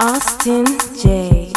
Austin J.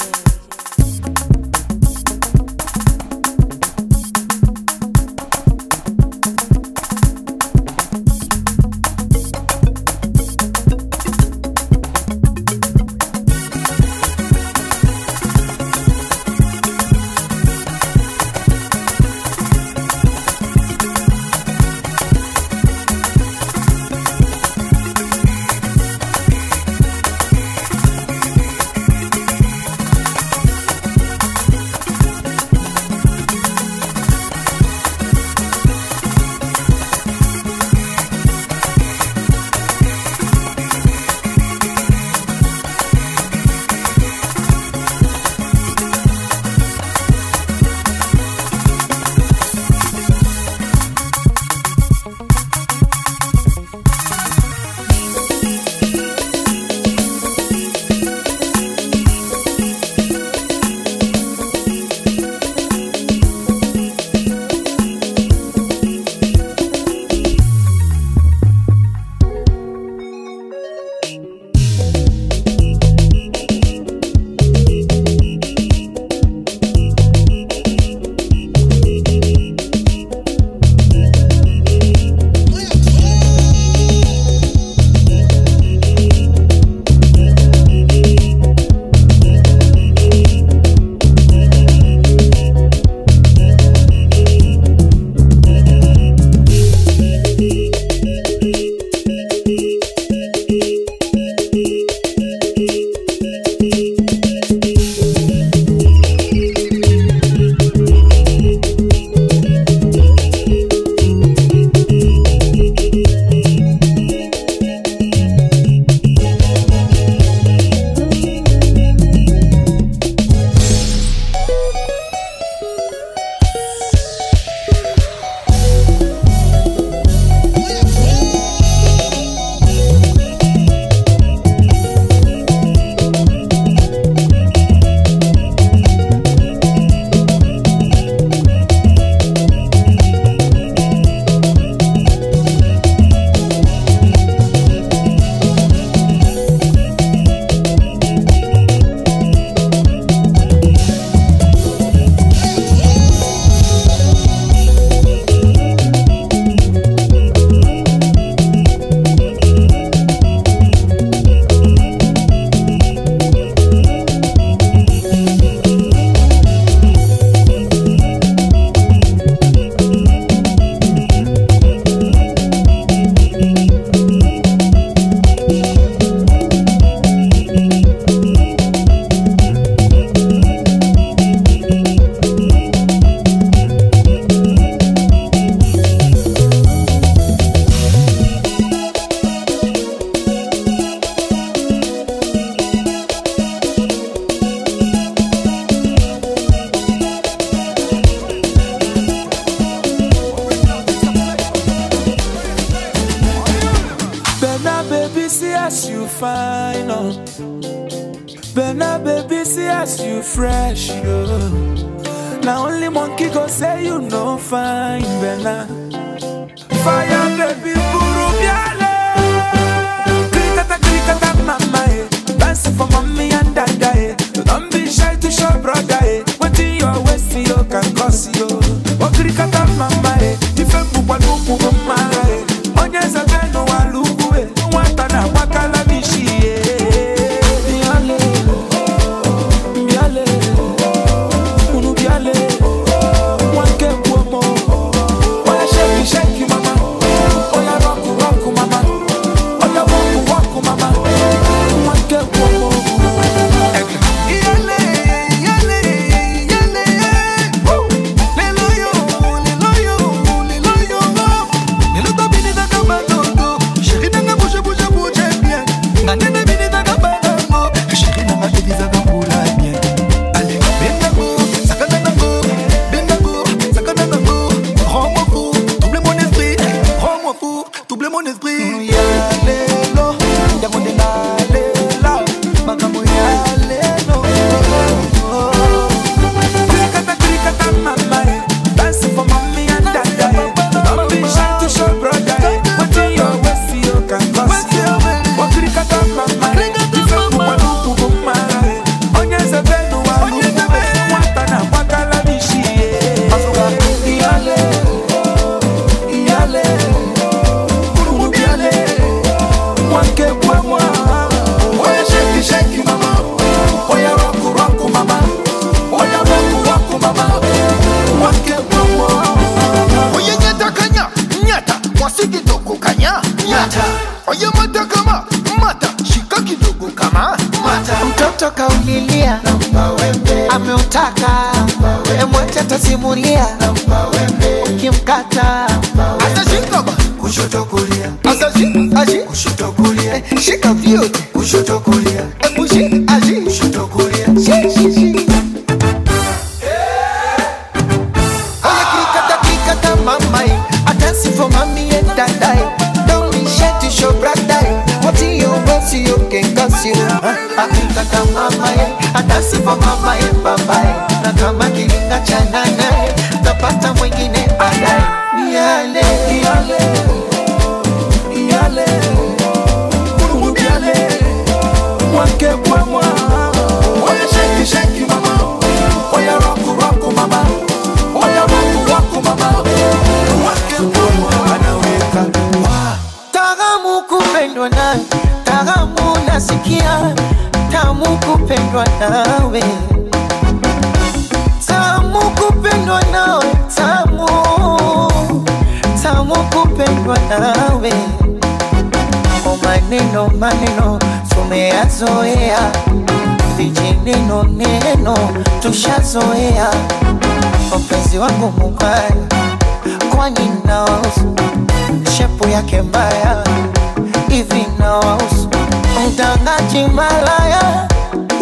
malaya.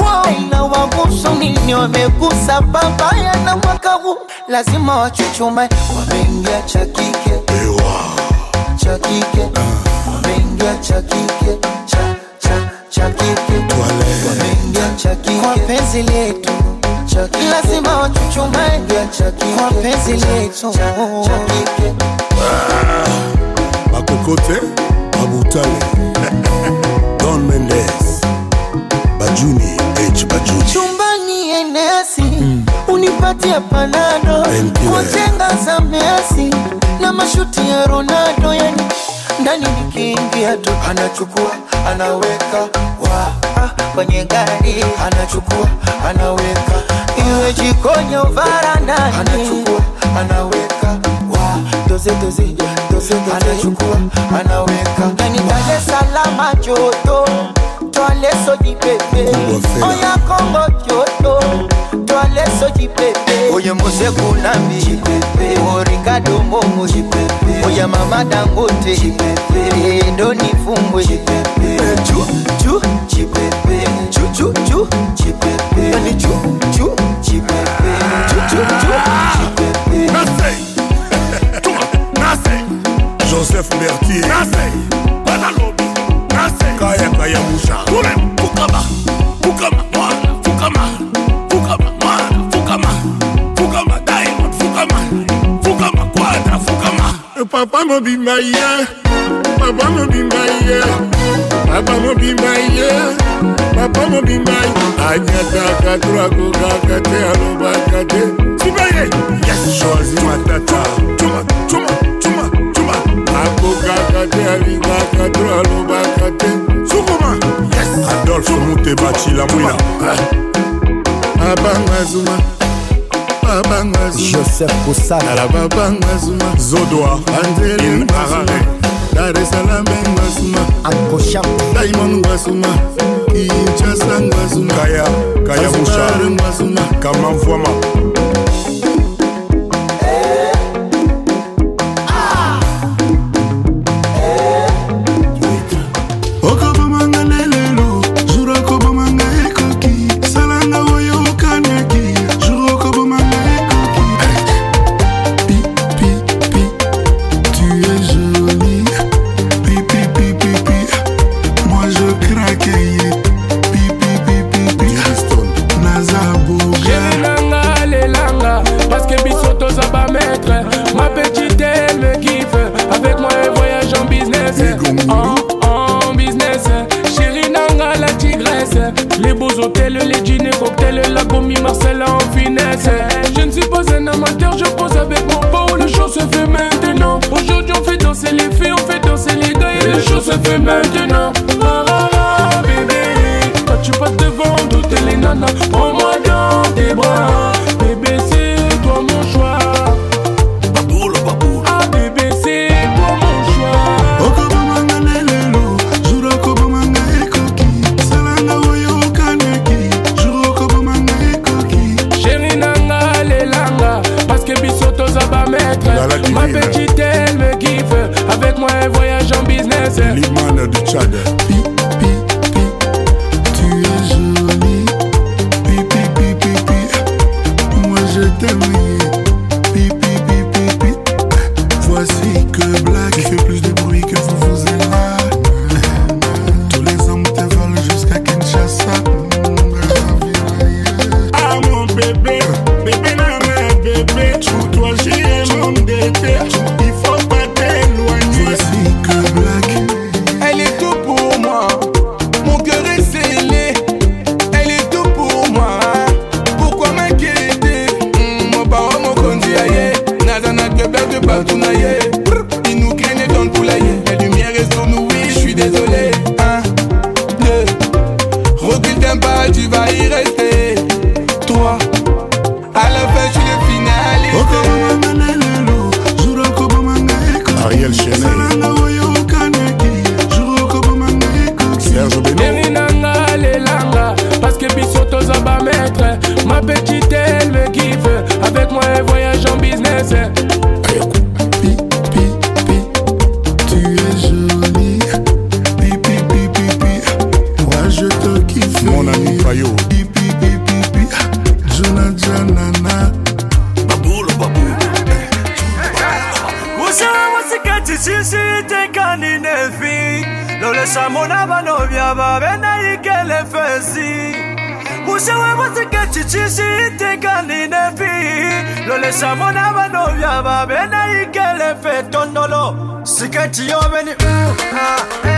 Wao inawahusu nini wamegusa babaya na mwaka huu. Lazima wachuchume. Wameingia cha kike. Cha kike. Wameingia cha kike. Cha cha cha kike. Wameingia cha kike. Kwa penzi letu. Lazima wachuchume. Kwa penzi letu. cha kike. Bakokote babutale don mendes bajuni h bajuni chumbani enesi unipatia panado. Kwa wajenga za Messi na mashuti ya Ronaldo, yani ndani nikiingia tu. Anachukua anaweka wa ah, kwenye gari. Anachukua anaweka iwe jikoni au varandani. Anachukua anaweka wa. Doze doze doze doze. Anachukua anaweka ndani Dar es Salaam joto Dole soji pepe. Oya kongo joto soji pepe. Oye kunambi Oya mama dangote. Endo nifumbwe eh, Chu chu. Chipepe Chu chu chu. Chipepe Yani chu chu. Chipepe Chu chu chu. Chipepe ah! Joseph Mertier Nase. Kaya kaya musha. Fukama. Fukama. Mwana. Fukama. Fukama. Mwana. Fukama. Fukama. Diamond. Fukama. Fukama. Quadra. Fukama. Papa mobimba ye. Papa mobimba ye. Papa mobimba ye. Papa mobimba ye. anyataka trakokaka te alobaka te sibaye yes choisi matata cuma cuma cuma cuma akokaka te alingaka tro alobaka te sukuma yes. adolfe muteba cila mwina abanga zuma. Babanga joseph kosanala babanga zuma. Zodoa. Anzelin arare daresalam ngwasuma akosha daimon ngwasuma kinchasa ngwasuma kaya kaya musha ngwasuma kamamvwama sabona banobya babena ikelefe tondolo. Siketi yobeni mm, ah,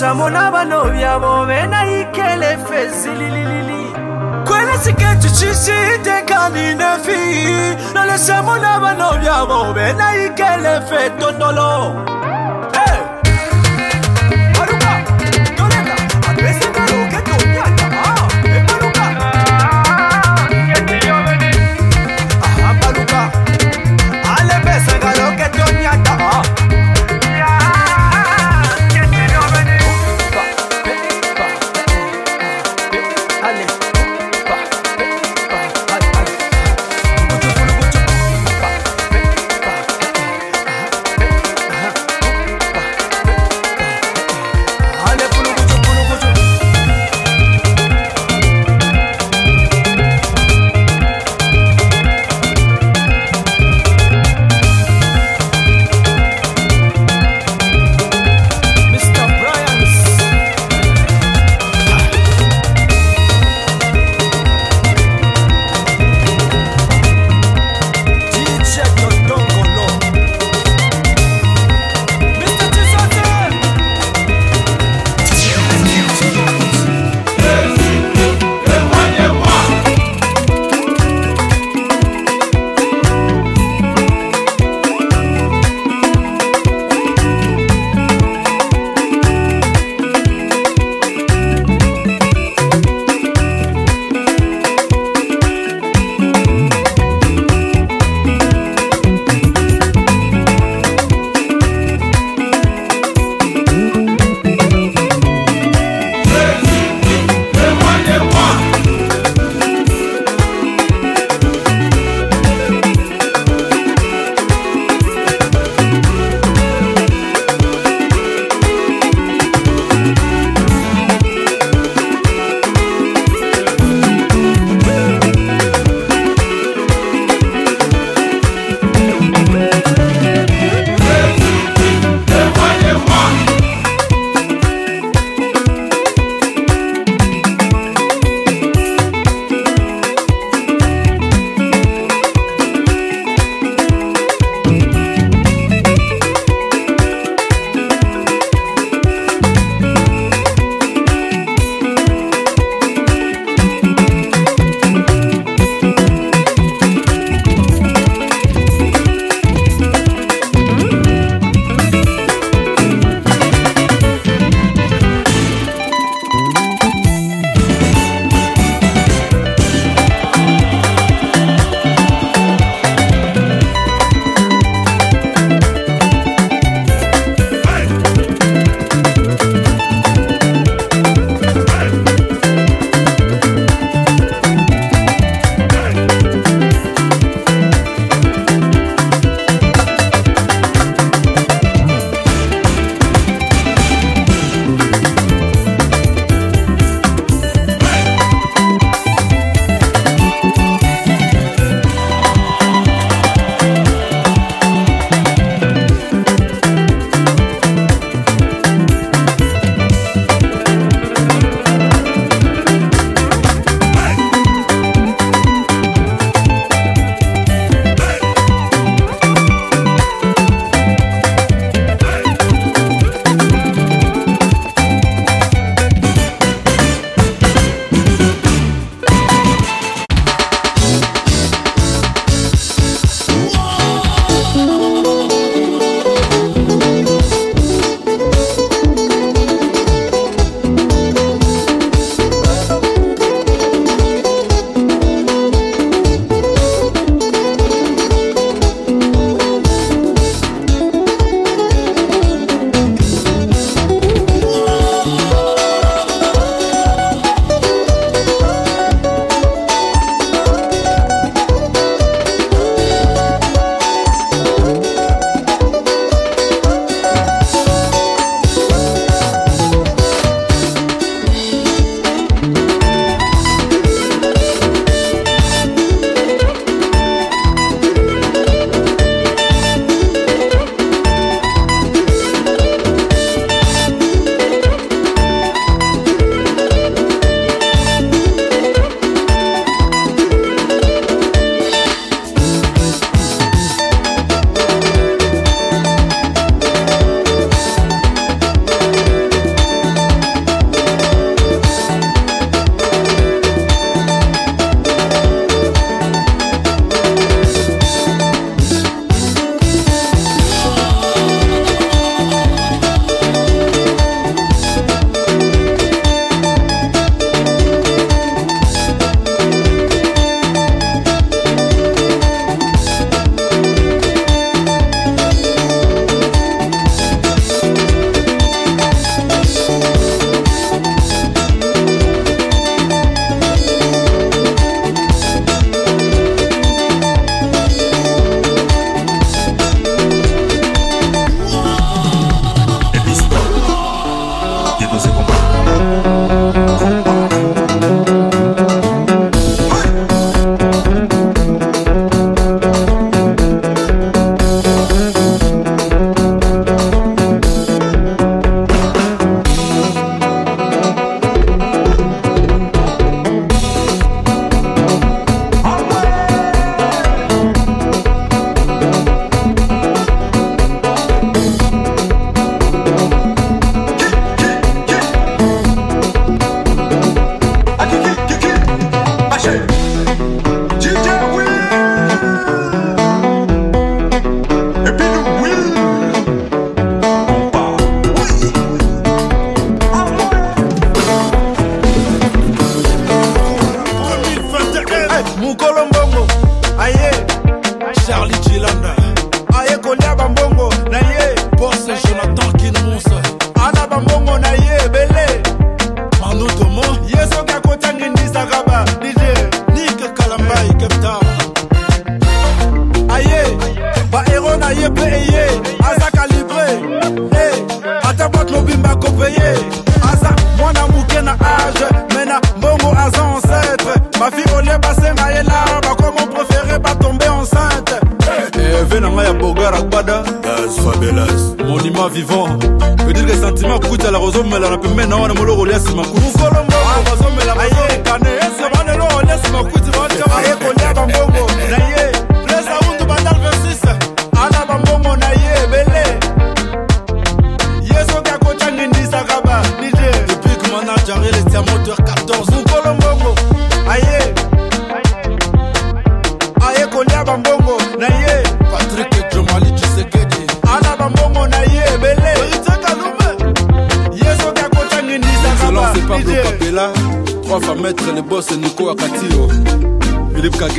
samo n'abano byabo benayo ikelefe zilililili kwele siketu cy'isite kandi nefi none samo n'abano byabo benayo ikelefe tondolo.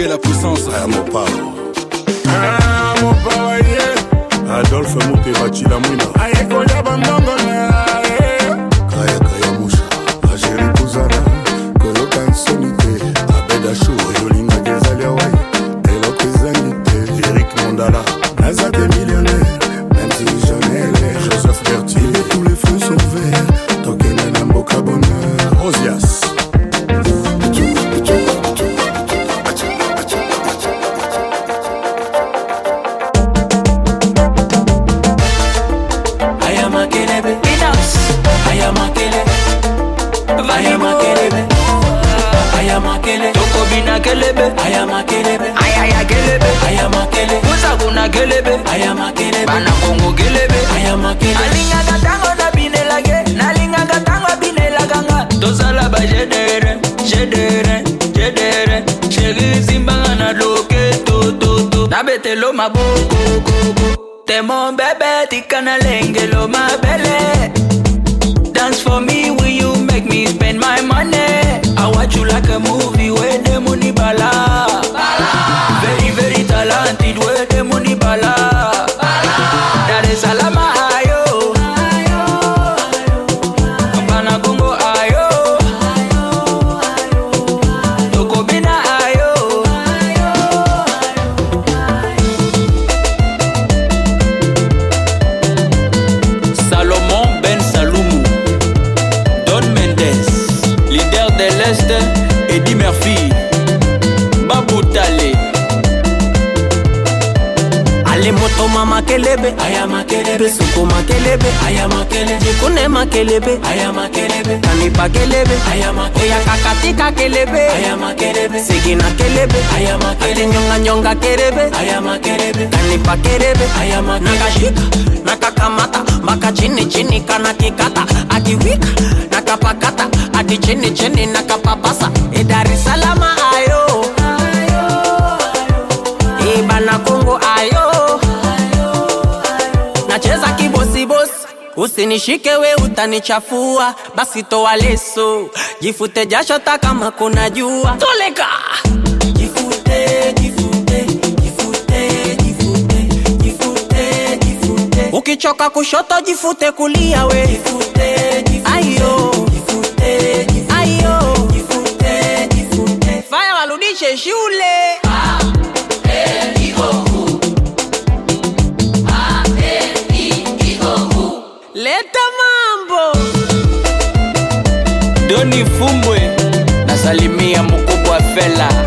la puissance. Them on bebe, tikana lenge lo ma bele. Dance for me, will you make me spend my money? I watch you like a movie where the money bala. Bala. Very very talented where the money bala. makelebe aya makelebe suku makelebe aya makele jikune makelebe aya makelebe kanipa kelebe aya makelebe kakatika kelebe aya makelebe sigina kelebe aya makelebe nyonga nyonga kelebe aya makelebe kanipa kelebe aya makelebe nakashika nakakamata mpaka chini chini kana kikata akiwika nakapakata hadi chini chini nakapapasa e Dar es ayo. Usinishike we utanichafua, basi toa leso, jifute jasho hata kama kuna jua. Toleka. Ukichoka kushoto jifute kulia we. Jifute, jifute. Ayo. Jifute, jifute. Ayo. Jifute, jifute. Fanya warudishe shule. moyoni fumwe, nasalimia mkubwa Fela.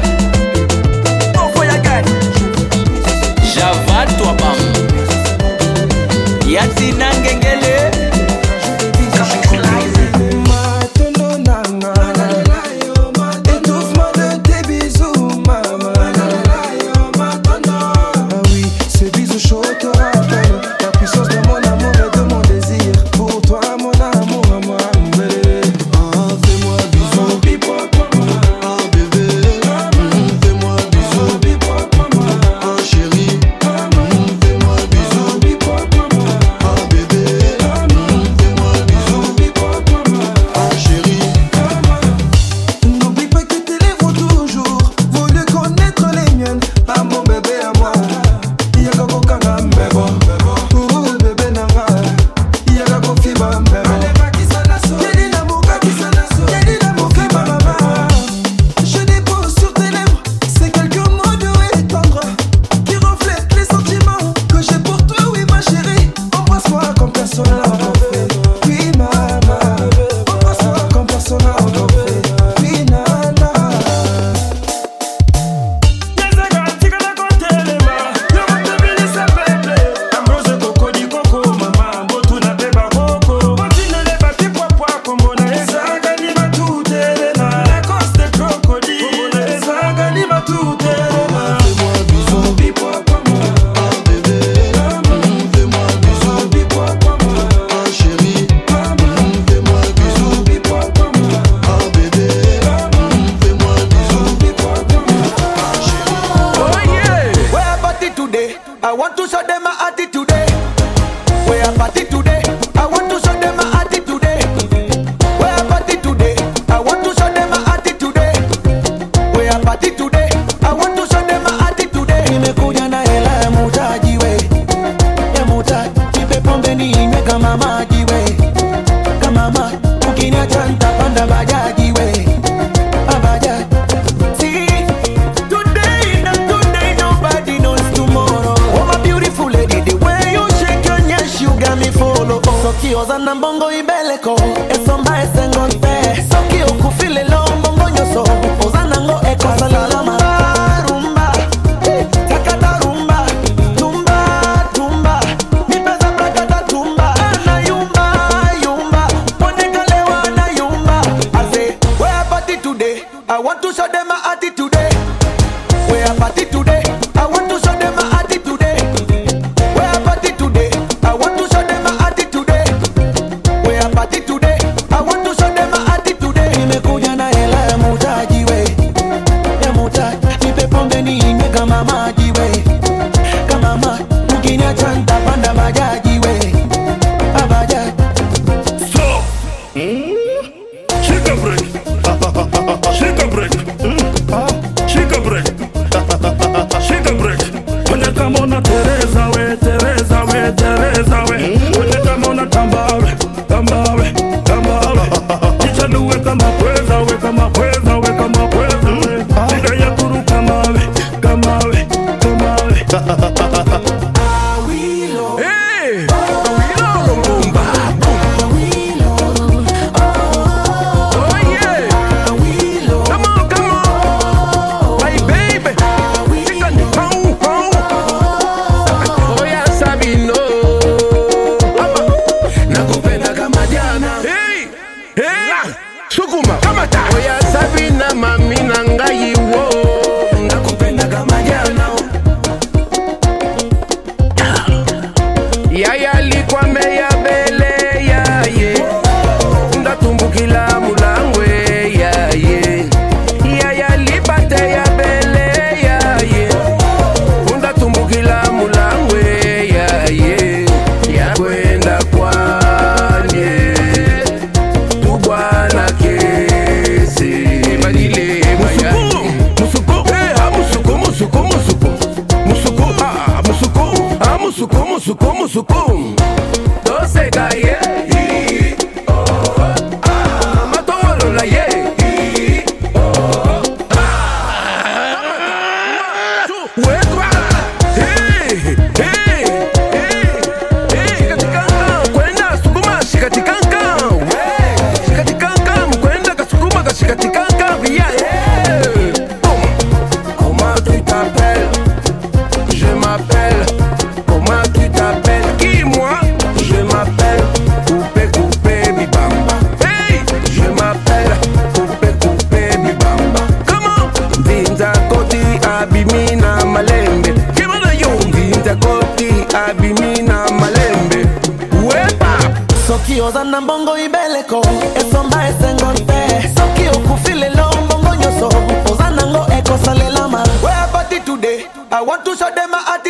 toza na mbongo ibeleko esomba esengo te. Soki okufi lelo mbongo nyonso toza nango ekosalelama wepati today i want to show them at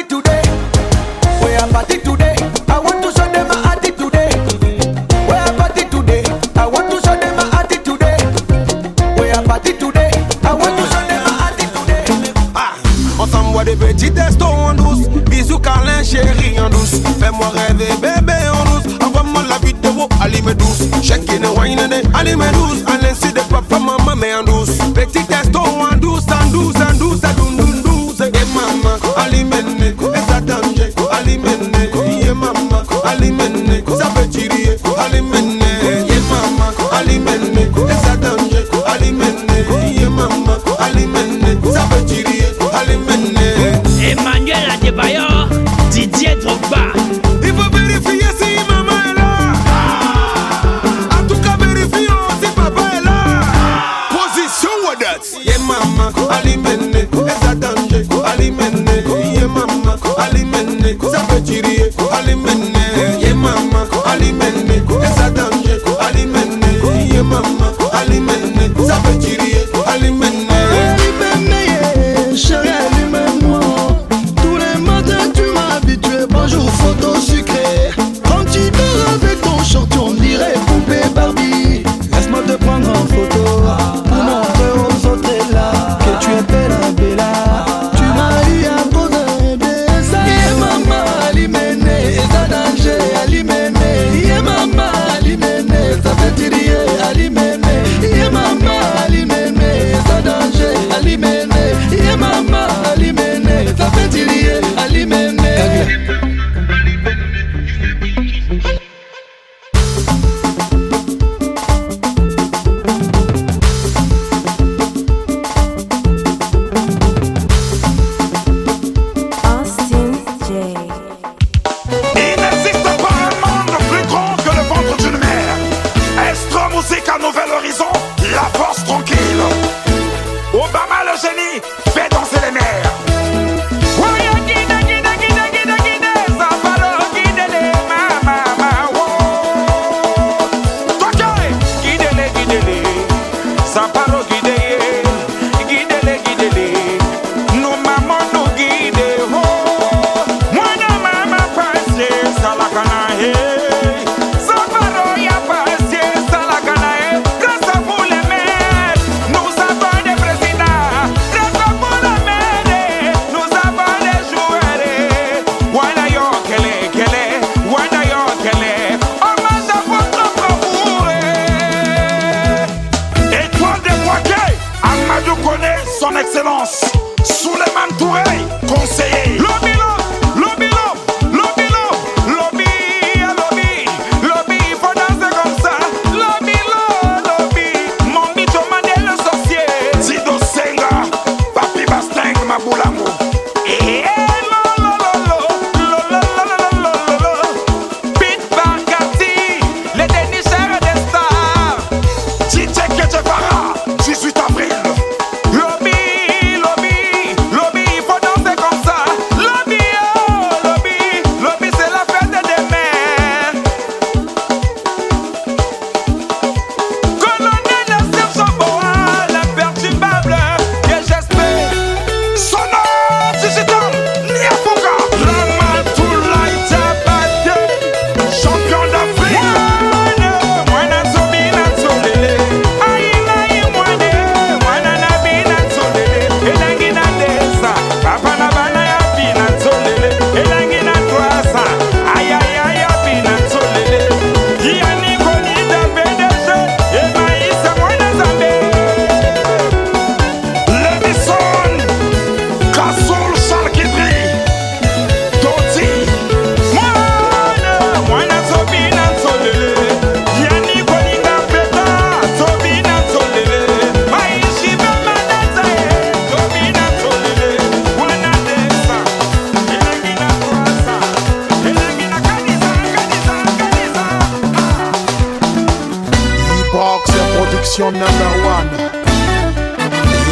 number one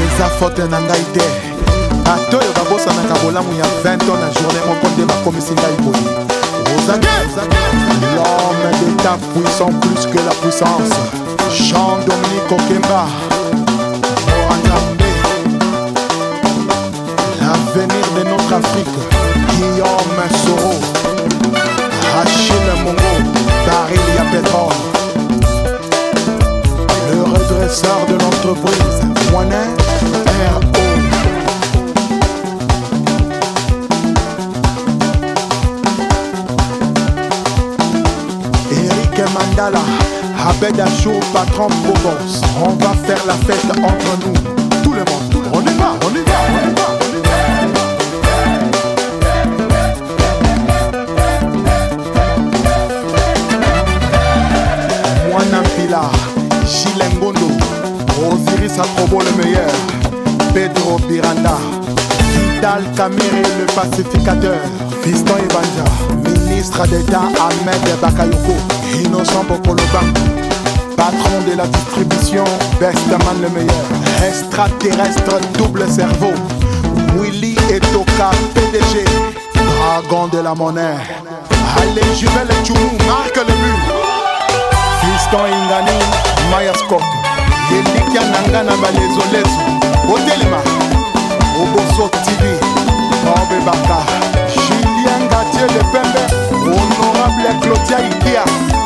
eza fote na ngai te bato oyo babosanaka bolamu ya 20 ans na journée moko nde bakomisi ngai boye. L'homme d'état puissant plus que la puissance. Jean dominique okemba morangambe l'avenir de notre afrique. Guillaume soro. Achille mongo. Baril ya pétrole redresseur de l'entreprise, Moinet R.O. Eric Mandala, Abed Achour, patron Bobos. On va faire la fête entre nous. Tout le monde, on y va, on y va. on y va. Atrobo le meilleur, Pedro Biranda, Vidal Kamere le pacificateur, Fiston Evanja, ministre d'État Ahmed Bakayoko, Innocent Bokoloba, patron de la distribution, Bestaman le meilleur, extraterrestre double cerveau, Willy Etoka PDG, dragon de la monnaie, allez Juvel Tchoumou, marque le but. fiston ingani mayascop elikya na nga na balezolezo otelema oboso tv obebaka julien gatie le pembe. Honorable claudia ikia.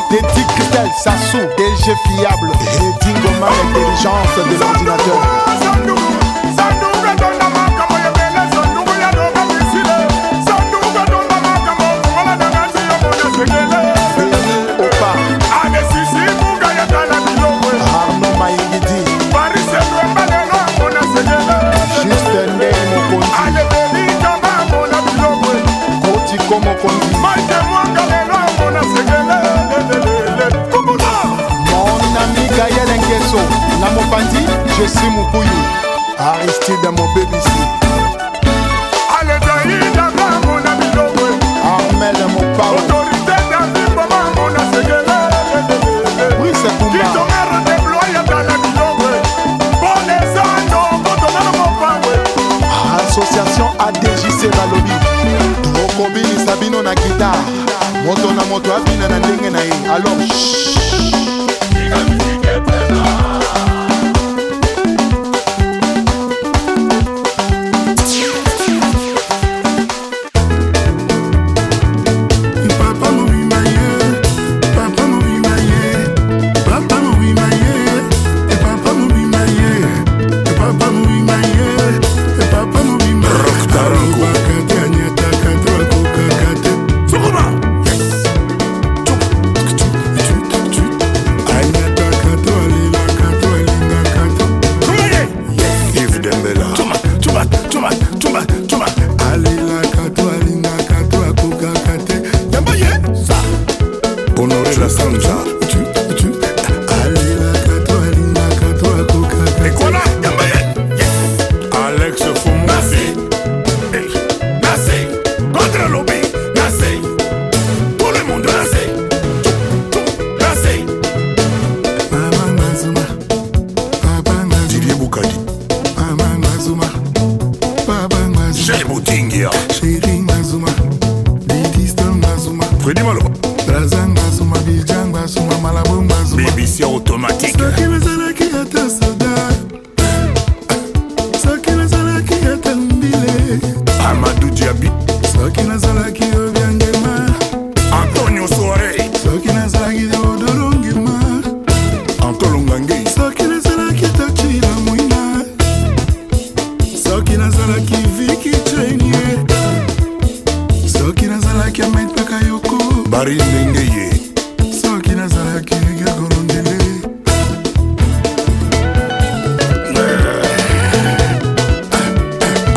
Teti cristel sassou dg fiable edingoma l'intelligence de l'ordinateur mokonzi maite mwanga lelo yango na segelelelelele kubula monami gayele ngeso na mopanzi jesi mobuyu aristide mobebisi. bino na gitare moto na moto abina na ndenge na ye. Alors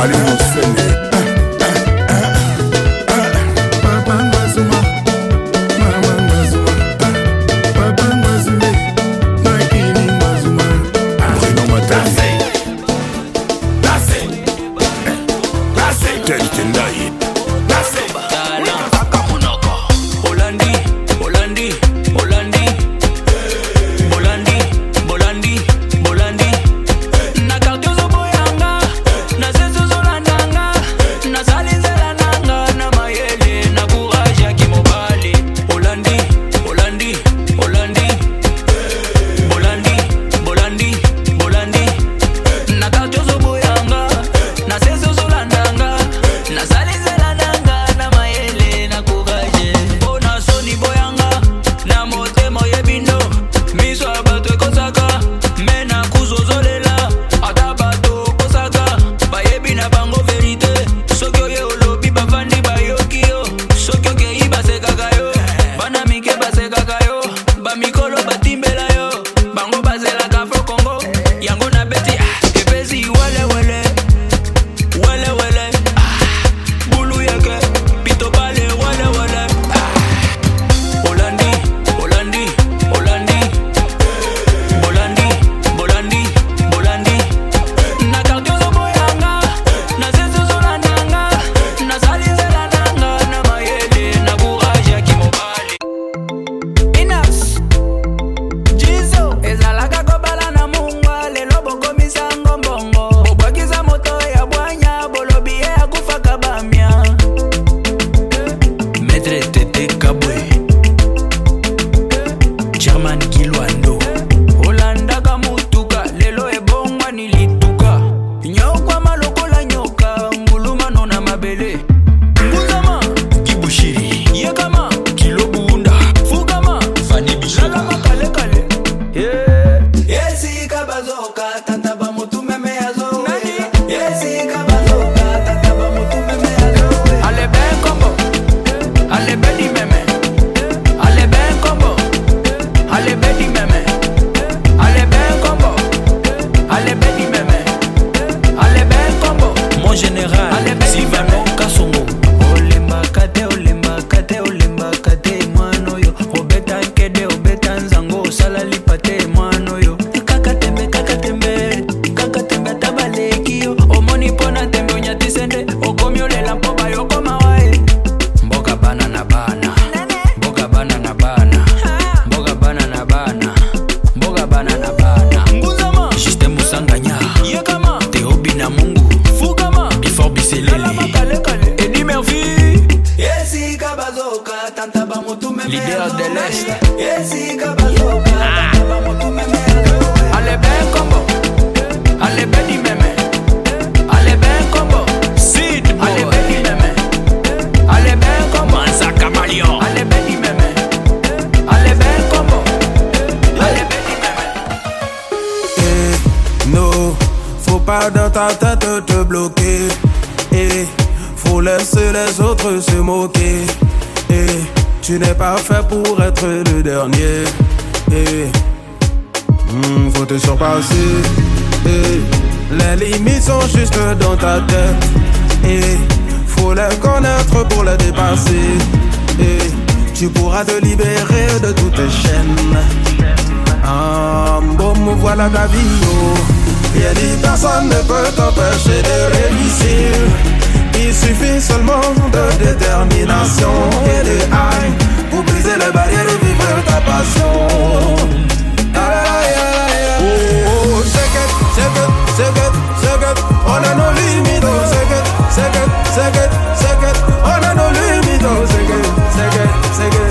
Ali juste dans ta tête. Et faut les connaître pour les dépasser. Et tu pourras te libérer de toutes tes chaînes. Ah, bon, voilà ta vie. Oh. Dit, personne ne peut t'empêcher de réussir. Il suffit seulement de détermination et de haine pour briser les barrières et vivre ta passion. Ah, ah, ah, oh, oh, check it, it. on a no limit, oh, shake it, shake it, shake it, shake it. On no limit, oh, shake it, shake it, shake it.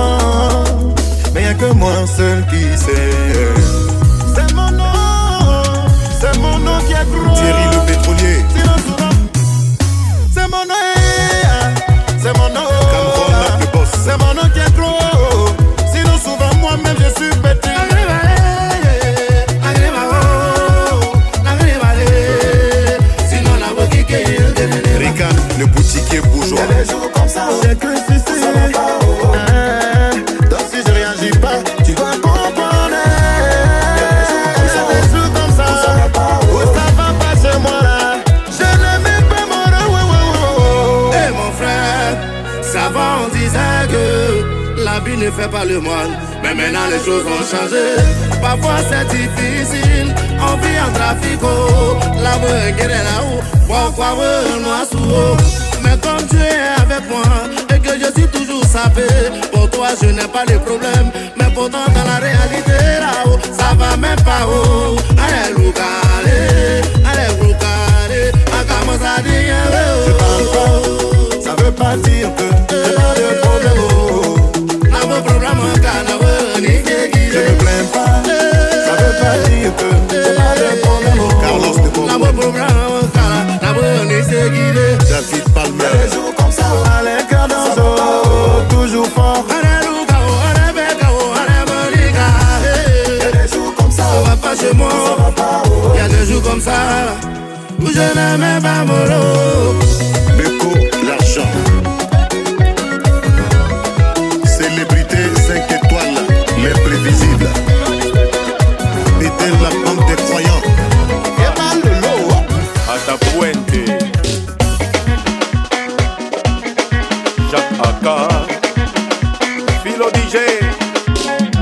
avant. Mais y'a que moi seul qui sait. C'est mon nom, c'est mon nom qui est gros. Thierry le pétrolier. C'est mon nom, c'est mon nom. C'est mon nom qui est gros. Sinon, souvent, moi-même, je suis pété. Le boutiquier bourgeois. Il y a des jours comme ça. fait le moine. Mais maintenant les choses ont changé. Parfois c'est difficile, on vit en trafic. La bonne là-haut, pourquoi moi sous Mais comme tu es avec moi et que je suis toujours sapé, pour toi je n'ai pas de problème. Mais pourtant dans la réalité là-haut, ça va même pas haut. Allez, Lucale, allez, Lucale, à Kamosa, oh. ça veut pas dire que j'ai pas de problème. Oh. Je ne plains pas, ça veut pas dire que c'est pas de bon amour. Carlos de Bongo. La au programme en carnaval, c'est guidé. David Palmer. Des jours comme ça, à toujours fort. Chez moi, il y a des jours comme ça où je n'aimais pas mon lot. Étoiles L'imprévisible Était la bande des croyants Atapuente Jacques Aka Philo DJ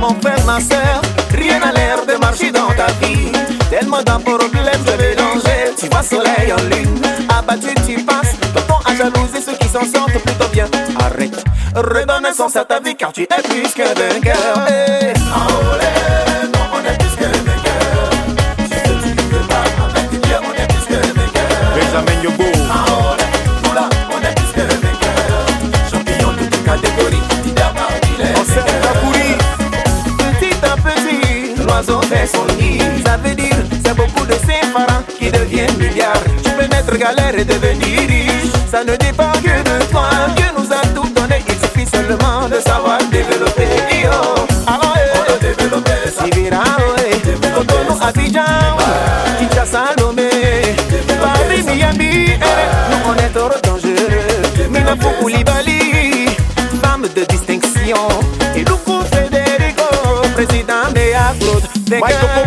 Mon frère, ma soeur, rien n'a l'air de marcher dans ta vie. Tellement d'un problème, je vais danger. Tu vois soleil en lune, abattu, tu passes. Tonton à jalouser ceux qui s'en sortent plutôt bien. Arrête, redonne sens à ta vie car tu es plus que vainqueur. Hey. Non, on est plus que vainqueur. Si ce tu veux pas, avec Dieu, on est plus que vainqueur. Benjamin Yobo Envolé, nous là, on est plus que vainqueur. Champion de toute catégorie, leader parmi les vainqueurs. Petit à petit, l'oiseau fait son nid. Ça veut dire, c'est beaucoup de ces parents qui deviennent milliards. Tu peux naître galère et devenir riche. Ça ne dépend que de toi. Dieu nous a tout. Il seulement de savoir développer. Yo, alors, on a développé ça. Ouais. Kinshasa, Lomé. Paris, Miami, nous on est trop dangereux. Mina Koulibaly, femme de distinction. Et Luku Federico, président de Afro.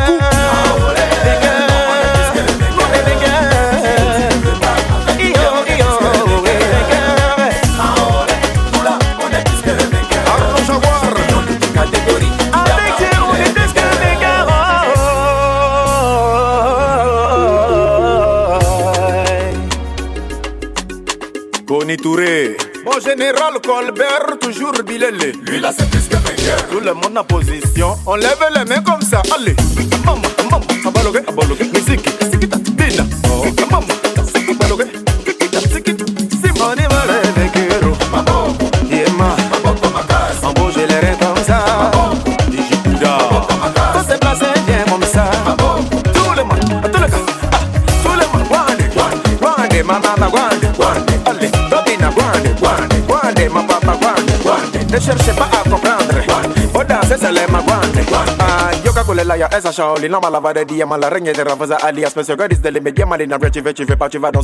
Général Colbert, toujours bilélé. Lui là, c'est plus que vainqueur. Tout le monde en position. On lève les mains comme ça. Allez. Maman, maman. Musique, la jag är så Charlie Lama lavade diamala ringer till Rafaza Ali Jag spänner så gör the limit Ge mig dina rötter, vet du, vet du, vet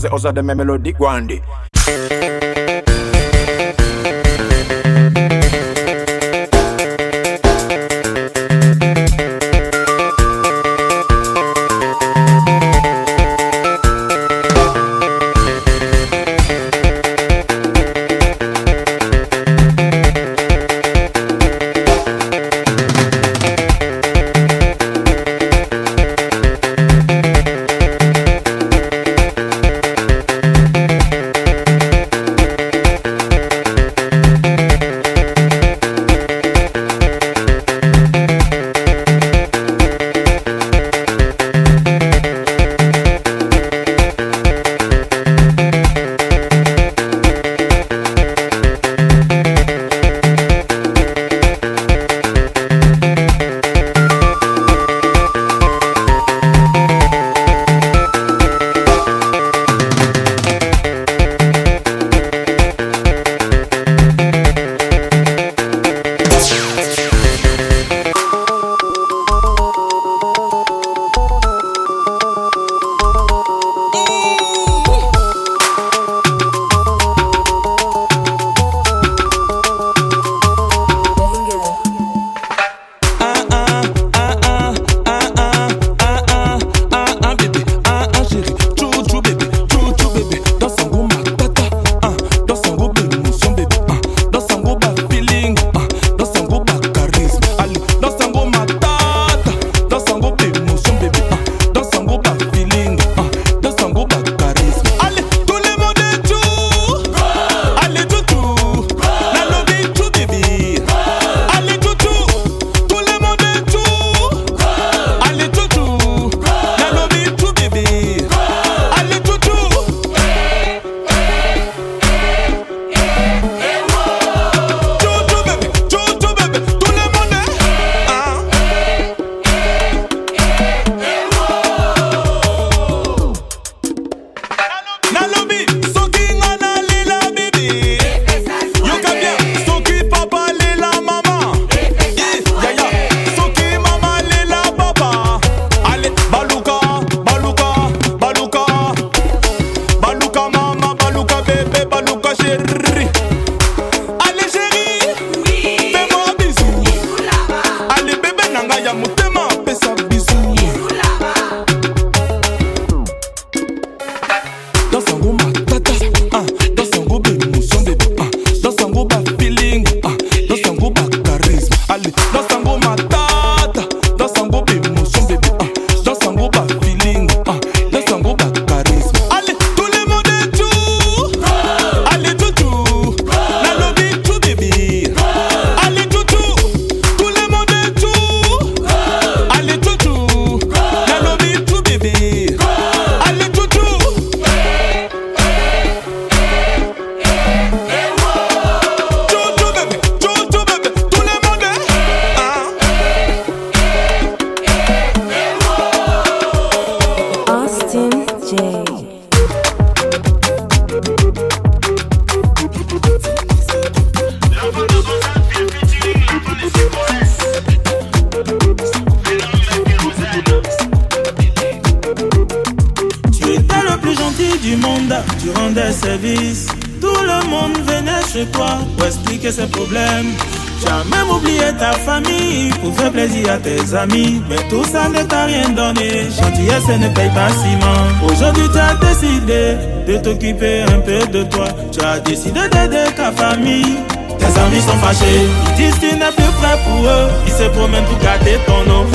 donné. Gentillesse ne paye pas ciment. Aujourd'hui, tu as décidé de t'occuper un peu de toi. Tu as décidé d'aider ta famille. Tes amis sont fâchés. Ils disent tu n'es plus prêt pour eux. Ils se promènent pour gâter ton nom.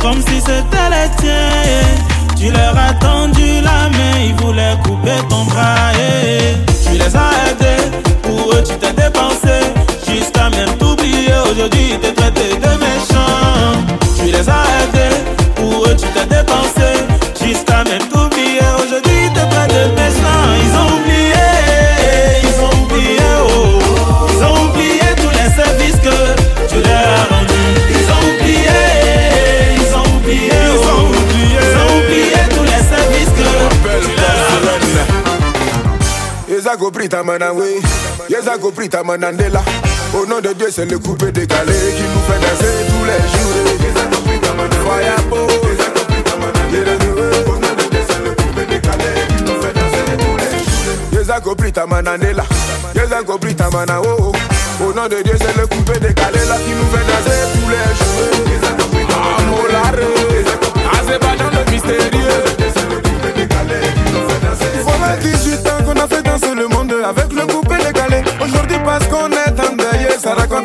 Comme si c'était les tiens. Tu leur as tendu la main, ils voulaient couper ton bras. Tu les as aidés, pour eux tu t'es dépensé. Jusqu'à même t'oublier, aujourd'hui ils te traitent de méchant. Tu les as aidés, pour eux tu t'es dépensé. Jusqu'à même t'oublier, aujourd'hui ils te traitent de méchant. Yeza compris ta manawe, Yeza compris ta manandela. Au nom de Dieu, c'est le coupé qui nous fait danser tous les jours. Au nom de Dieu, c'est le coupé qui nous fait danser tous les jours. Au nom de Dieu, c'est le coupé là qui nous fait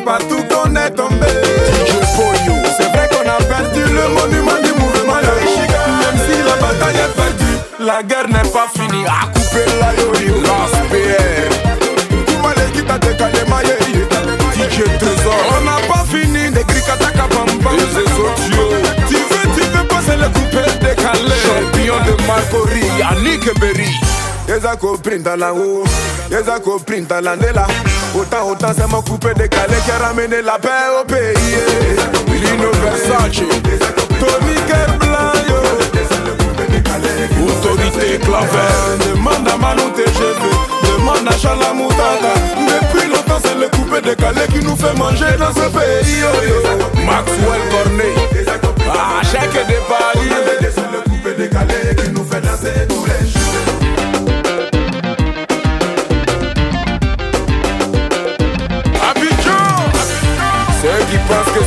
partout qu'on est tombé. C'est vrai qu'on a perdu le monument du mouvement Yoruba. Même si la bataille est perdue, la guerre n'est pas finie. À couper la PR. Kumale qui t'a décalé, maïe. DJ Trésor, on n'a pas fini. Des gris kataka bamba. Les sociaux. Tu veux, tu veux pas, c'est le coupé décalé. Champion de Marcory, Yannick Berry. Yeza compris dans la haut, oh. Yeza compris dans la nela. Autant, autant, c'est mon coupé décalé qui a ramené la paix au pays. Lino Versace, Tony Kerblanc, Autorité claver. Demande à tes cheveux, demande à Chala Moutaka. Depuis longtemps, c'est le coupé décalé qui nous fait manger dans ce pays. Yo. Maxwell Cornet, à chaque départ. C'est le coupé décalé qui nous fait danser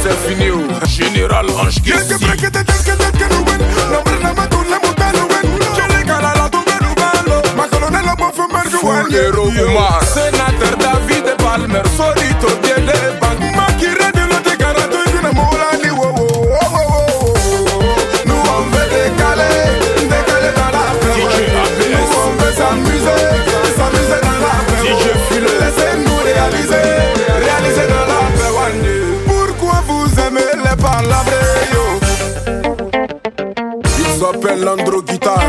سفني جنرال Senador David Palmer, solito yo Il s'appelle Landro Guitar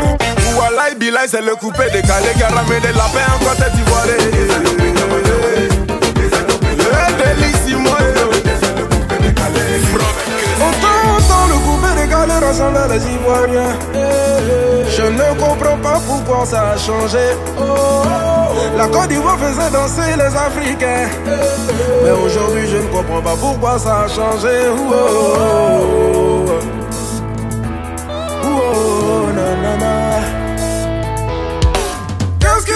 Walai Bilai c'est le coupé décalé qui a ramené la paix en Côte d'Ivoire Autant, autant le coupé décalé rassemble les Ivoiriens. Je ne comprends pas pourquoi ça a changé. La Côte d'Ivoire faisait danser les Africains. Mais aujourd'hui, je ne comprends pas pourquoi ça a changé. Oh, oh, oh. Oh,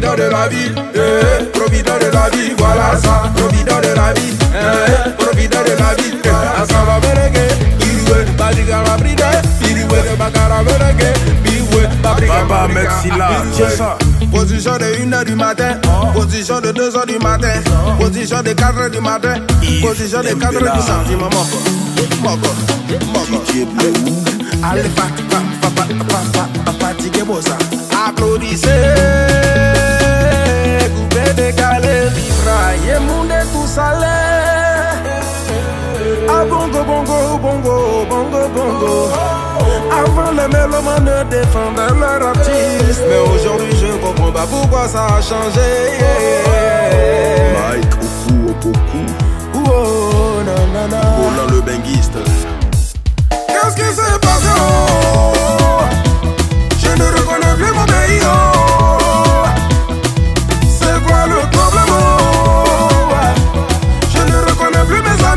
deni. Provideur de la vie, eh, de la vie, voilà ça. Provideur de la vie, eh, de la vie. eh. Bride, biwe, c'est ça. Position de 1h du matin, position de 2h du matin, position de 4h du matin, position de 4h du. Moko, moko. Allez. Coupez, décalez, vibraillez, monde tout salé. Ah bongo, bongo, bongo, bongo, bongo. Avant les mélomanes ne défendaient leur artiste. Mais aujourd'hui je comprends pas pourquoi ça a changé Mike Ofu Opoku Oh nanana Roland le benguiste. Qu'est-ce qui s'est passé? Oh. Je ne reconnais plus mon pays oh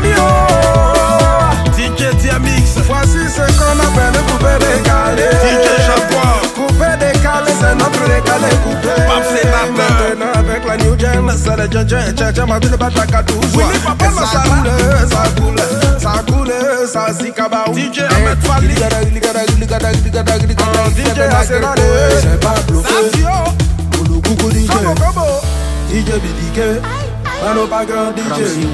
plus mes amis oh DJ Diamix Voici ce qu'on appelle le coupé décalé. DJ Jaguar Coupé décalé c'est notre décalé coupé. Pap sénateur Maintenant avec la new gen C'est le gen gen gen gen Ma ville bataka toujours Oui, papa, Et ça Masala. coule, ça coule Ça coule, ça zikabaou. DJ Ahmed Fali. DJ national C'est pas bluffé Koulou coucou DJ DJ BDK Mano pas grand DJ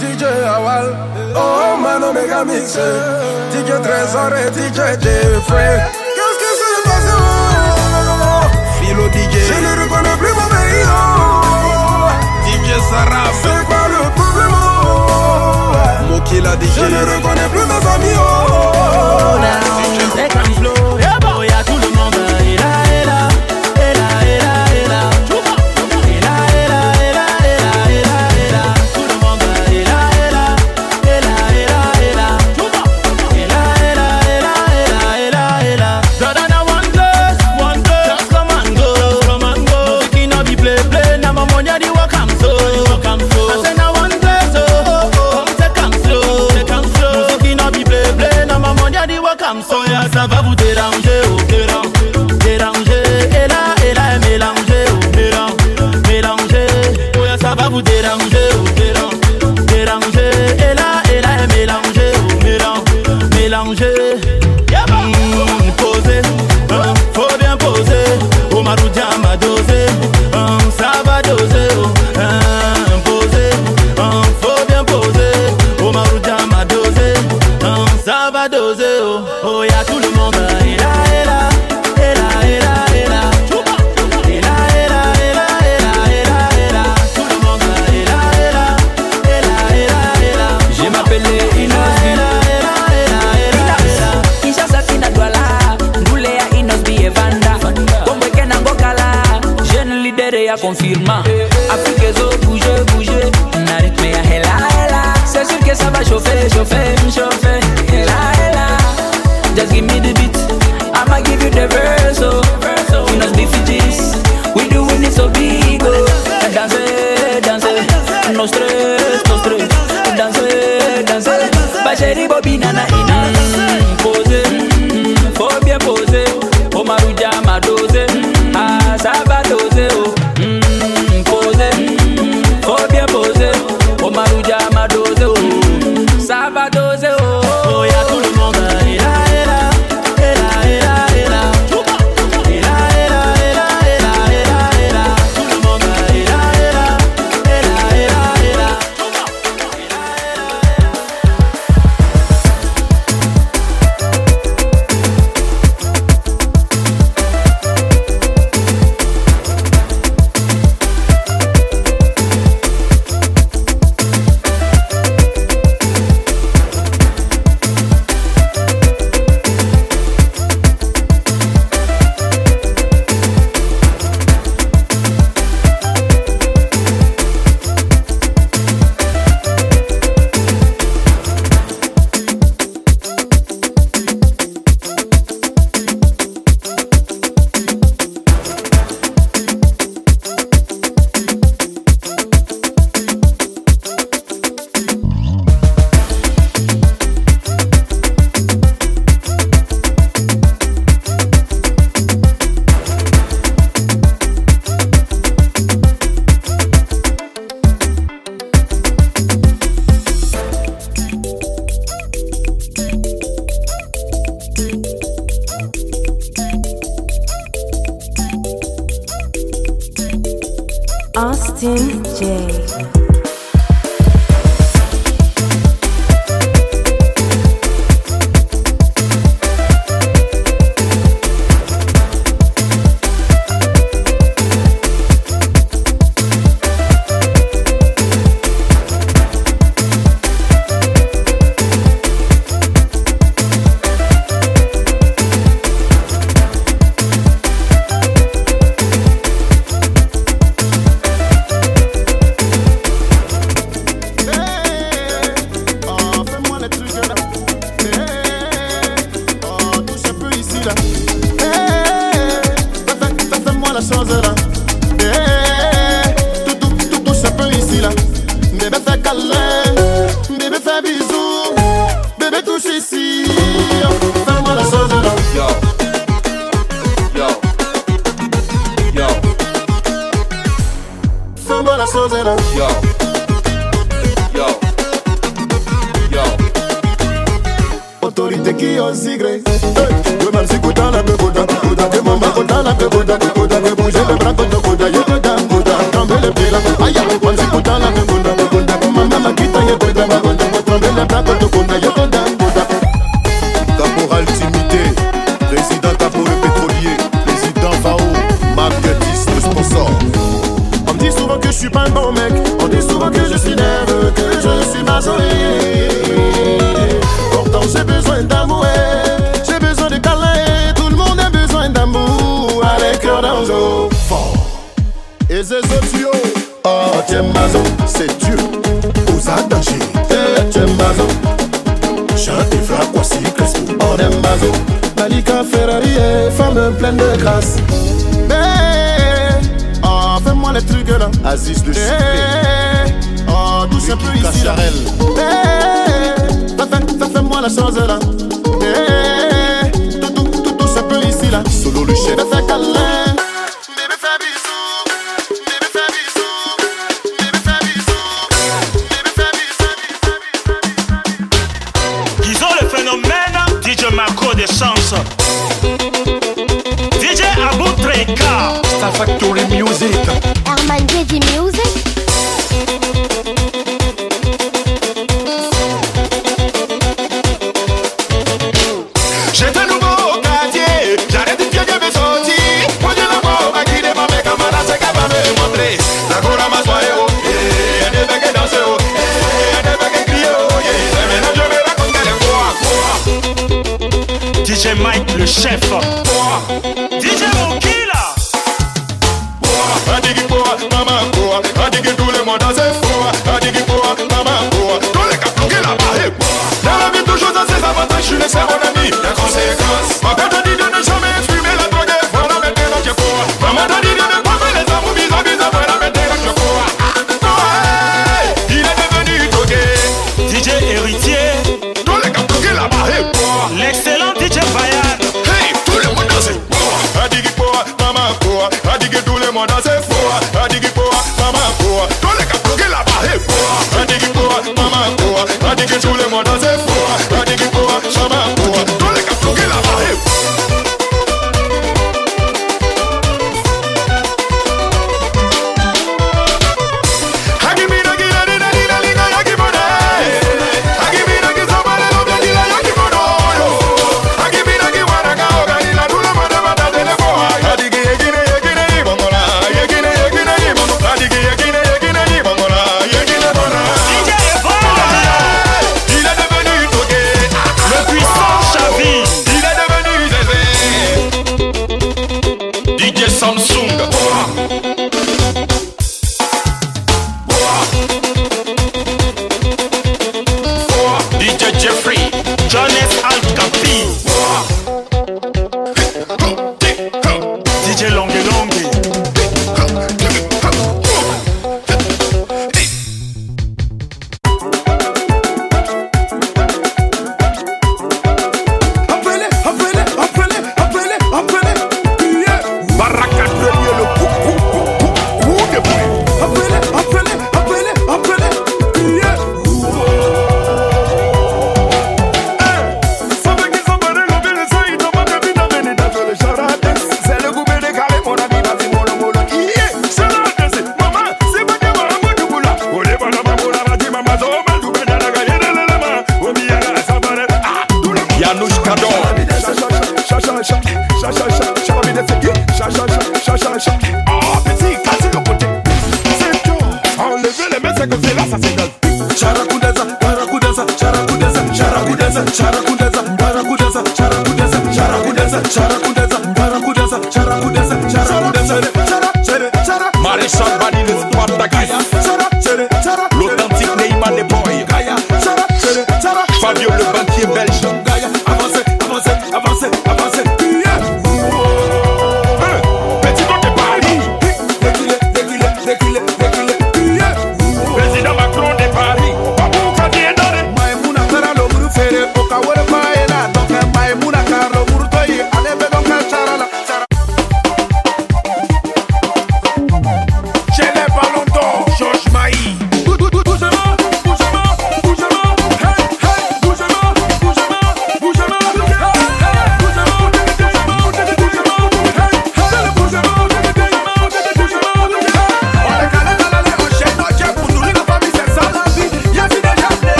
DJ Awal. Oh Mano méga mixé eh. DJ Trésor et DJ Jeffrey Qu'est-ce que c'est passé oh Philo DJ Je ne reconnais plus mon pays oh DJ Saraf C'est quoi le problème. Oh Mokila DJ Je ne reconnais plus mes amis. Oh C'est comme flow. Ya confirma. Afrique ezo bouge bouge. Na rythme ya hela hela. C'est sûr que ça va chauffer chauffer chauffer qui au la Caporal président sponsor. On me dit souvent que je suis pas un bon mec, on dit souvent que je suis nerveux, que je suis masoïste. les sociaux. Oh, Tchembazo, c'est Dieu. Aux attachés. Eh, Tchembazo. Jean et Fra, voici Crespo. Oh, Tchembazo. Malika Ferrari est femme pleine de grâce. Mais, oh, fais-moi les trucs là. Aziz le eh, Oh, touche un peu ici. Là. Eh, fais, fais-moi la chose là. Eh, tout, tout, tout, tout, un peu ici là. Solo le chef. Fais câlin. chef.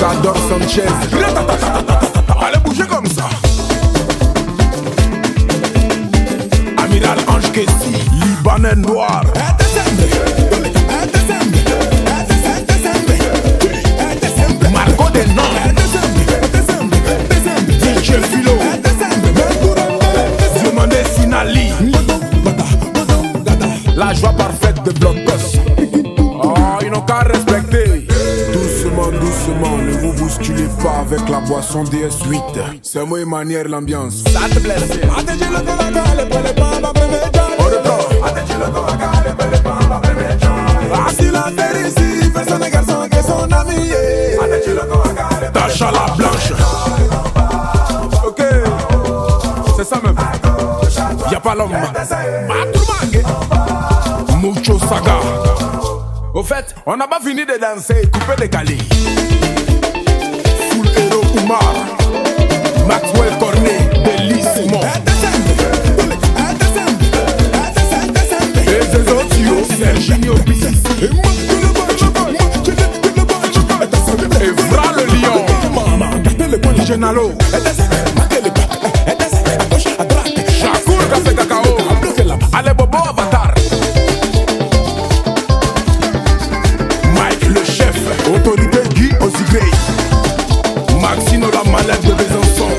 Cador Sanchez. Allez bouger comme ça. Amiral Ange Kessi, Libanais noir. Marco Denon. DJ Philo. Diomandé Sinali. La joie parfaite de Blocos. Pas avec la boisson DS8 C'est moi et manière l'ambiance. Ça te blesse Tacha la blanche. Ok. C'est ça même. Y'a pas l'homme. Mucho saga. Au fait, on n'a pas fini de danser, couper des calis malo. Shakur café cacao. Allez Bobo Avatar. Mike le chef, autorité Guy Osigrey. Maxino la mallette de Besançon.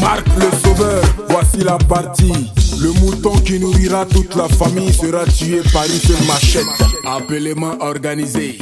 Marc le sauveur, voici la partie. Le mouton qui nourrira toute la famille sera tué par une machette. Appelez-moi organisé.